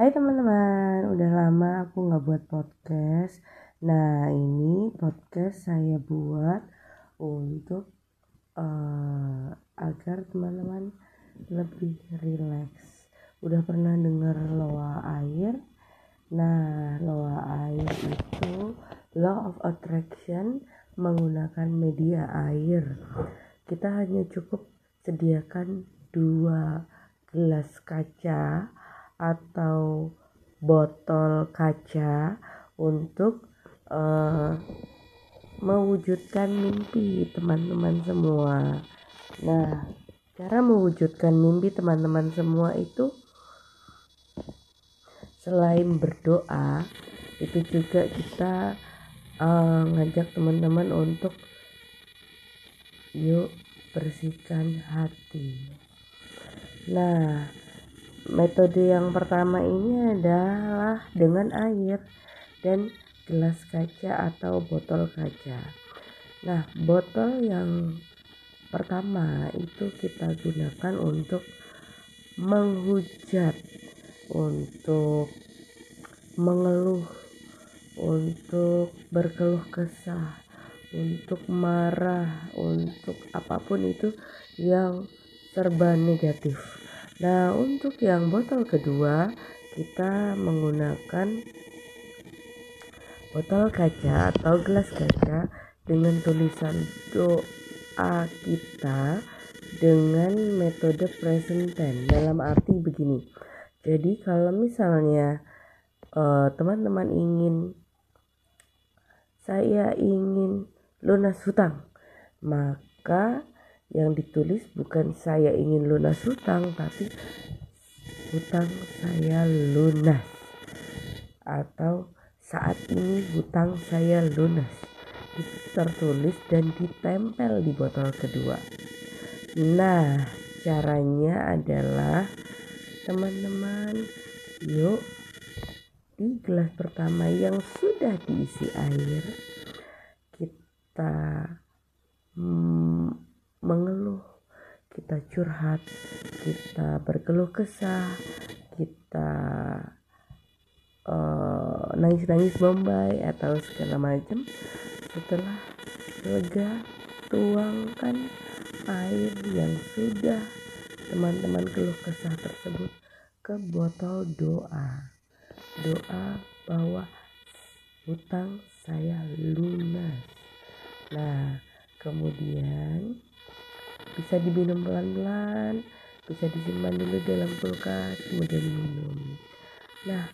Hai teman-teman, udah lama aku nggak buat podcast. Nah ini podcast saya buat untuk uh, agar teman-teman lebih rileks. Udah pernah dengar loa air? Nah loa air itu law of attraction menggunakan media air. Kita hanya cukup sediakan dua gelas kaca atau botol kaca untuk uh, mewujudkan mimpi teman-teman semua. Nah, cara mewujudkan mimpi teman-teman semua itu selain berdoa, itu juga kita uh, ngajak teman-teman untuk yuk bersihkan hati. Nah, metode yang pertama ini adalah dengan air dan gelas kaca atau botol kaca. Nah, botol yang pertama itu kita gunakan untuk menghujat, untuk mengeluh, untuk berkeluh kesah, untuk marah, untuk apa pun itu yang serba negatif. Nah, untuk yang botol kedua, kita menggunakan botol kaca atau gelas kaca dengan tulisan doa kita dengan metode present tense dalam arti begini. Jadi kalau misalnya eh, teman-teman uh, ingin saya ingin lunas hutang, maka yang ditulis bukan saya ingin lunas hutang tapi hutang saya lunas. Atau saat ini hutang saya lunas. Itu tertulis dan ditempel di botol kedua. Nah caranya adalah teman-teman yuk di gelas pertama yang sudah diisi air kita hmm, mengeluh, kita curhat, kita berkeluh kesah, kita uh, nangis-nangis bombay atau segala macam. Setelah lega, tuangkan air yang sudah teman-teman keluh kesah tersebut ke botol doa. Doa bahwa hutang saya lunas. Nah, kemudian bisa diminum pelan-pelan bisa disimpan dulu dalam kulkas kemudian diminum nah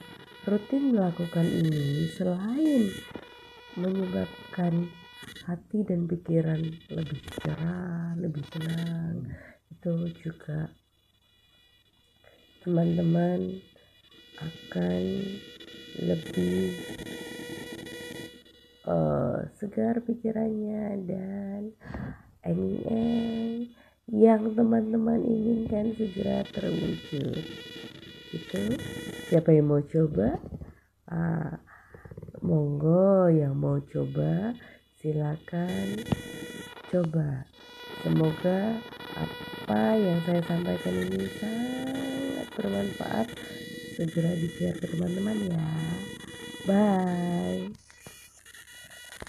rutin melakukan ini selain menyebabkan hati dan pikiran lebih cerah lebih tenang itu juga teman-teman akan lebih uh, segar pikirannya dan eng yang teman-teman inginkan segera terwujud. Itu siapa yang mau coba? Ah, monggo yang mau coba silakan coba. Semoga apa yang saya sampaikan ini sangat bermanfaat. Segera di share ke teman-teman ya. Bye